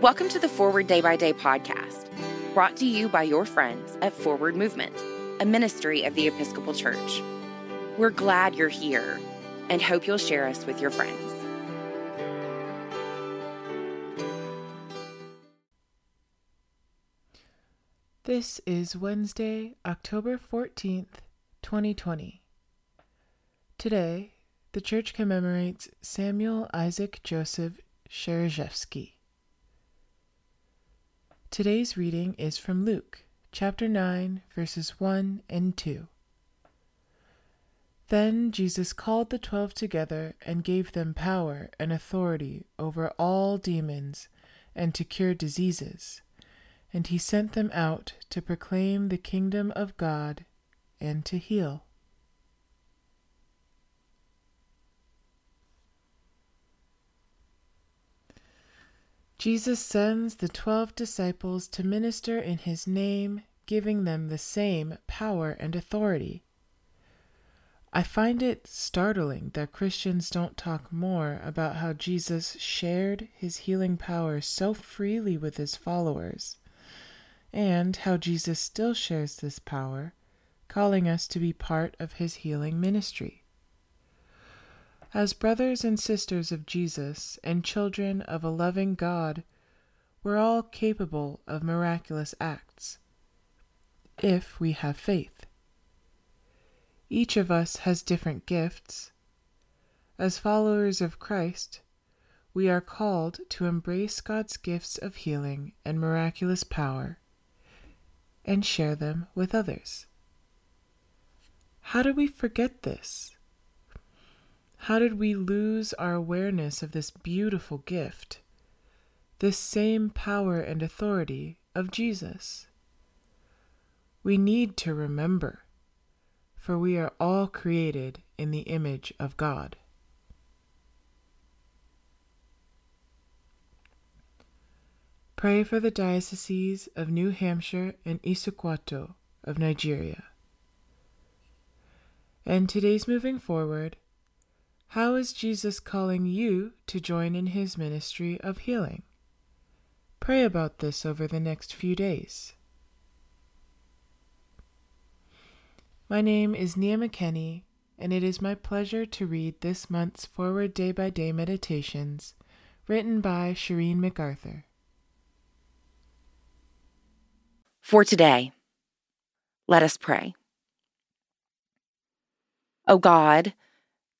Welcome to the Forward Day by Day podcast, brought to you by your friends at Forward Movement, a ministry of the Episcopal Church. We're glad you're here and hope you'll share us with your friends. This is Wednesday, October 14th, 2020. Today, the church commemorates Samuel Isaac Joseph Schereschewsky. Today's reading is from Luke, chapter 9, verses 1 and 2. Then Jesus called the twelve together and gave them power and authority over all demons and to cure diseases and he sent them out to proclaim the kingdom of God and to heal. Jesus sends the twelve disciples to minister in his name, giving them the same power and authority. I find it startling that Christians don't talk more about how Jesus shared his healing power so freely with his followers and how Jesus still shares this power, calling us to be part of his healing ministry. As brothers and sisters of Jesus and children of a loving God, we're all capable of miraculous acts, if we have faith. Each of us has different gifts. As followers of Christ, we are called to embrace God's gifts of healing and miraculous power and share them with others. How do we forget this? How did we lose our awareness of this beautiful gift, this same power and authority of Jesus? We need to remember, for we are all created in the image of God. Pray for the dioceses of New Hampshire and Issaquato of Nigeria. And today's moving forward, how is Jesus calling you to join in his ministry of healing? Pray about this over the next few days. My name is Nia McKenney, and it is my pleasure to read this month's Forward Day by Day Meditations written by Shireen MacArthur. For today, let us pray. O God,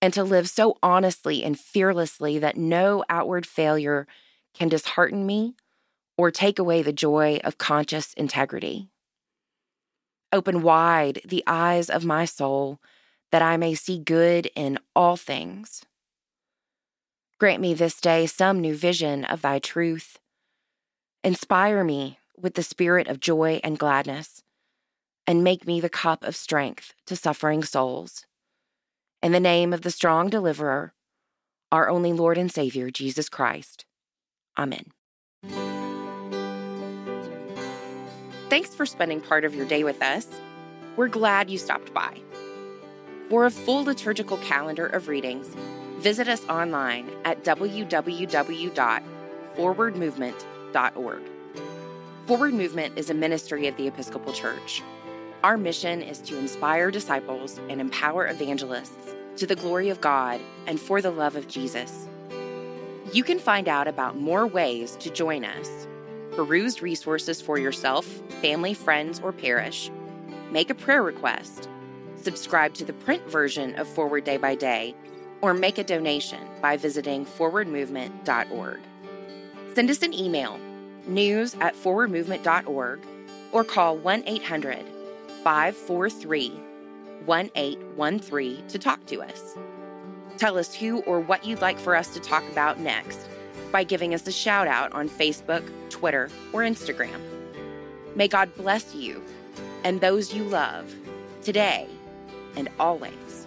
and to live so honestly and fearlessly that no outward failure can dishearten me or take away the joy of conscious integrity. Open wide the eyes of my soul that I may see good in all things. Grant me this day some new vision of thy truth. Inspire me with the spirit of joy and gladness and make me the cup of strength to suffering souls. In the name of the strong deliverer, our only Lord and Savior, Jesus Christ. Amen. Thanks for spending part of your day with us. We're glad you stopped by. For a full liturgical calendar of readings, visit us online at www.forwardmovement.org. Forward Movement is a ministry of the Episcopal Church. Our mission is to inspire disciples and empower evangelists to the glory of God and for the love of Jesus. You can find out about more ways to join us, peruse resources for yourself, family, friends, or parish, make a prayer request, subscribe to the print version of Forward Day by Day, or make a donation by visiting forwardmovement.org. Send us an email, news at forwardmovement.org, or call 1 800 543 1813 to talk to us. Tell us who or what you'd like for us to talk about next by giving us a shout out on Facebook, Twitter, or Instagram. May God bless you and those you love today and always.